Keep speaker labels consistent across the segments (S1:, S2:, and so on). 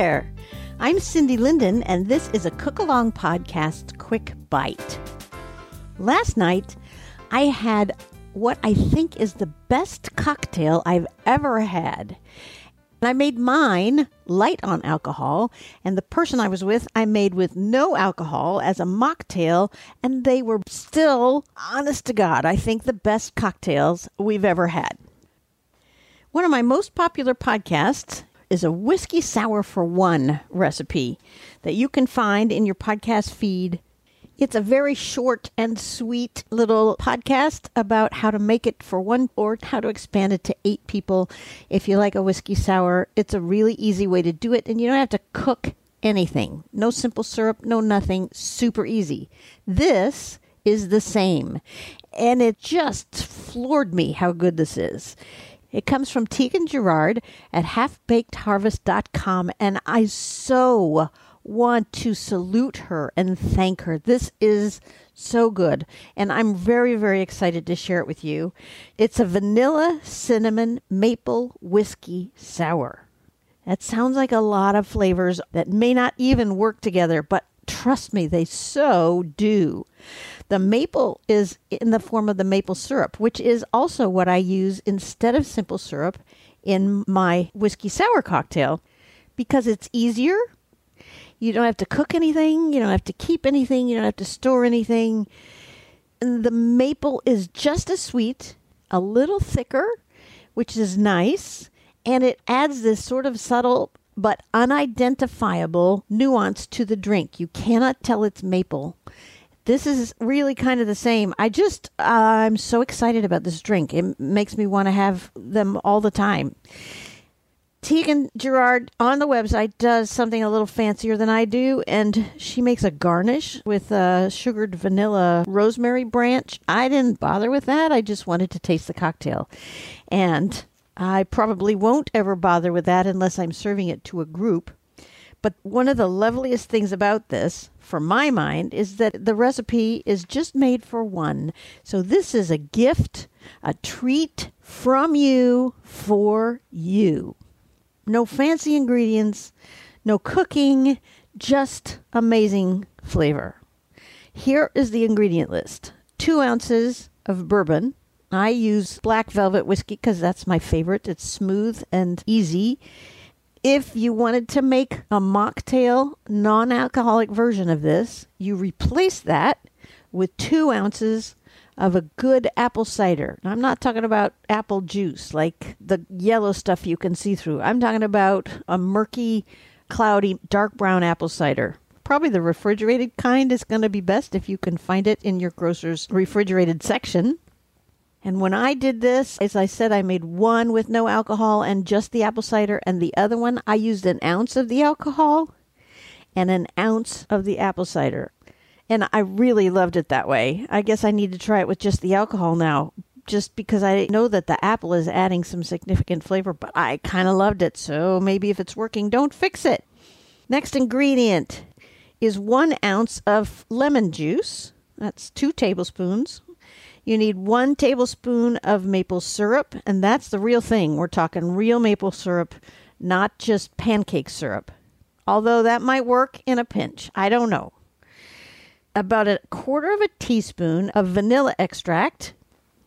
S1: There. I'm Cindy Linden, and this is a cook along podcast quick bite. Last night, I had what I think is the best cocktail I've ever had. And I made mine light on alcohol, and the person I was with, I made with no alcohol as a mocktail, and they were still, honest to God, I think the best cocktails we've ever had. One of my most popular podcasts is a whiskey sour for one recipe that you can find in your podcast feed. It's a very short and sweet little podcast about how to make it for one or how to expand it to eight people. If you like a whiskey sour, it's a really easy way to do it, and you don't have to cook anything. No simple syrup, no nothing. Super easy. This is the same. And it just floored me how good this is. It comes from Tieghan Gerard at halfbakedharvest.com, and I so want to salute her and thank her. This is so good, and I'm very, very excited to share it with you. It's a vanilla cinnamon maple whiskey sour. That sounds like a lot of flavors that may not even work together, but trust me, they so do. The maple is in the form of the maple syrup, which is also what I use instead of simple syrup in my whiskey sour cocktail because it's easier. You don't have to cook anything, you don't have to keep anything, you don't have to store anything. And the maple is just as sweet, a little thicker, which is nice, and it adds this sort of subtle but unidentifiable nuance to the drink. You cannot tell it's maple. This is really kind of the same. I just, uh, I'm so excited about this drink. It makes me want to have them all the time. Tieghan Gerard on the website does something a little fancier than I do, and she makes a garnish with a sugared vanilla rosemary branch. I didn't bother with that. I just wanted to taste the cocktail. And I probably won't ever bother with that unless I'm serving it to a group. But one of the loveliest things about this, for my mind, is that the recipe is just made for one. So this is a gift, a treat from you for you. No fancy ingredients, no cooking, just amazing flavor. Here is the ingredient list two ounces of bourbon. I use black velvet whiskey because that's my favorite. It's smooth and easy. If you wanted to make a mocktail, non alcoholic version of this, you replace that with two ounces of a good apple cider. I'm not talking about apple juice, like the yellow stuff you can see through. I'm talking about a murky, cloudy, dark brown apple cider. Probably the refrigerated kind is going to be best if you can find it in your grocer's refrigerated section. And when I did this, as I said, I made one with no alcohol and just the apple cider, and the other one, I used an ounce of the alcohol and an ounce of the apple cider. And I really loved it that way. I guess I need to try it with just the alcohol now, just because I know that the apple is adding some significant flavor, but I kind of loved it. So maybe if it's working, don't fix it. Next ingredient is one ounce of lemon juice. That's two tablespoons. You need one tablespoon of maple syrup, and that's the real thing. We're talking real maple syrup, not just pancake syrup. Although that might work in a pinch. I don't know. About a quarter of a teaspoon of vanilla extract.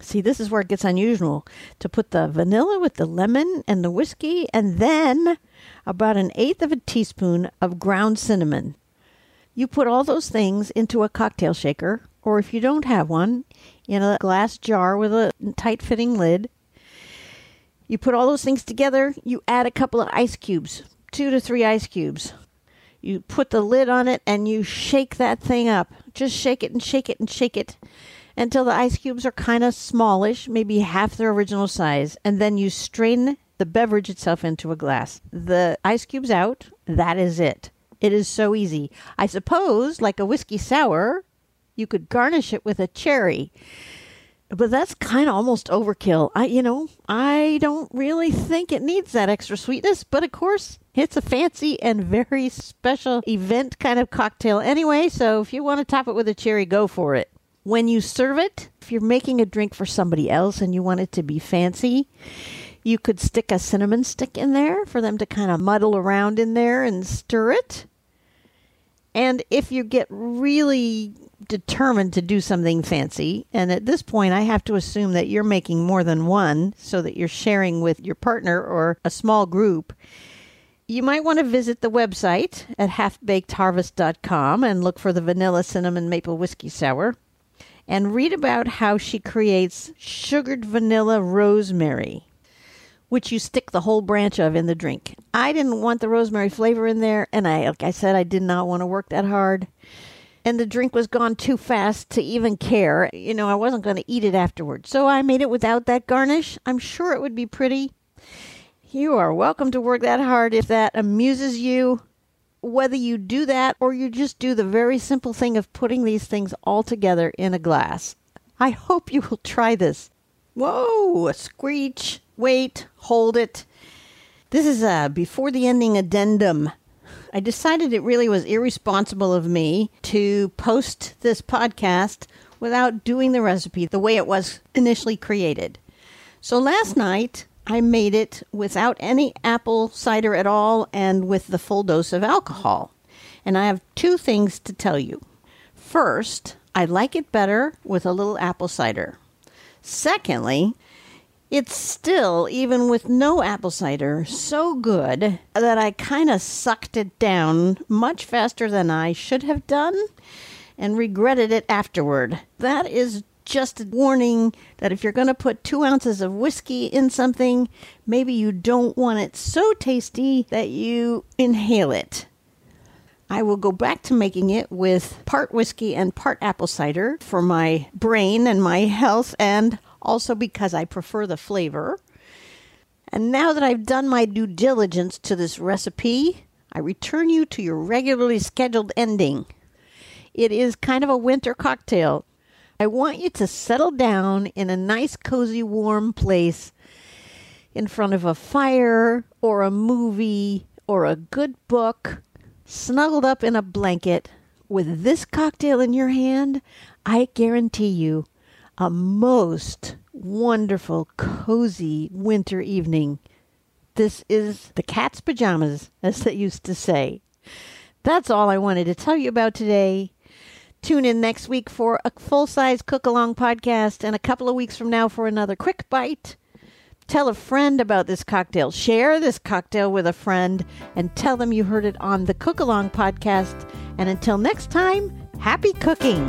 S1: See, this is where it gets unusual. To put the vanilla with the lemon and the whiskey, and then about an eighth of a teaspoon of ground cinnamon. You put all those things into a cocktail shaker, or if you don't have one, in a glass jar with a tight fitting lid. You put all those things together, you add a couple of ice cubes, two to three ice cubes. You put the lid on it and you shake that thing up. Just shake it and shake it and shake it until the ice cubes are kind of smallish, maybe half their original size. And then you strain the beverage itself into a glass. The ice cubes out, that is it. It is so easy. I suppose, like a whiskey sour, you could garnish it with a cherry. But that's kind of almost overkill. I, you know, I don't really think it needs that extra sweetness. But of course, it's a fancy and very special event kind of cocktail anyway. So if you want to top it with a cherry, go for it. When you serve it, if you're making a drink for somebody else and you want it to be fancy, you could stick a cinnamon stick in there for them to kind of muddle around in there and stir it. And if you get really determined to do something fancy, and at this point, I have to assume that you're making more than one so that you're sharing with your partner or a small group. You might want to visit the website at halfbakedharvest.com and look for the vanilla cinnamon maple whiskey sour and read about how she creates sugared vanilla rosemary which you stick the whole branch of in the drink. I didn't want the rosemary flavor in there, and I, like I said, I did not want to work that hard. And the drink was gone too fast to even care. You know, I wasn't going to eat it afterwards. So I made it without that garnish. I'm sure it would be pretty. You are welcome to work that hard if that amuses you. Whether you do that or you just do the very simple thing of putting these things all together in a glass. I hope you will try this. Whoa, a screech. Wait, hold it. This is a before the ending addendum. I decided it really was irresponsible of me to post this podcast without doing the recipe the way it was initially created. So last night, I made it without any apple cider at all and with the full dose of alcohol. And I have two things to tell you. First, I like it better with a little apple cider. Secondly, it's still, even with no apple cider, so good that I kind of sucked it down much faster than I should have done and regretted it afterward. That is just a warning that if you're going to put two ounces of whiskey in something, maybe you don't want it so tasty that you inhale it. I will go back to making it with part whiskey and part apple cider for my brain and my health and also because I prefer the flavor. And now that I've done my due diligence to this recipe, I return you to your regularly scheduled ending. It is kind of a winter cocktail. I want you to settle down in a nice, cozy, warm place in front of a fire or a movie or a good book, snuggled up in a blanket with this cocktail in your hand. I guarantee you a most wonderful, cozy winter evening. This is the cat's pajamas, as they used to say. That's all I wanted to tell you about today. Tune in next week for a full size cook along podcast and a couple of weeks from now for another quick bite. Tell a friend about this cocktail. Share this cocktail with a friend and tell them you heard it on the Cook Along podcast. And until next time, happy cooking.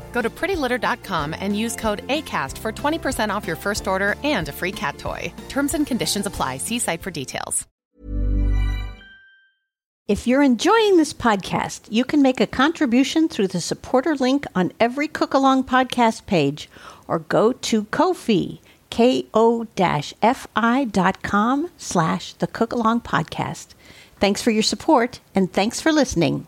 S2: Go to prettylitter.com and use code ACAST for 20% off your first order and a free cat toy. Terms and conditions apply. See site for details.
S1: If you're enjoying this podcast, you can make a contribution through the supporter link on every Cook Along podcast page or go to Ko-fi, ko-fi.com slash the Cook Along podcast. Thanks for your support and thanks for listening.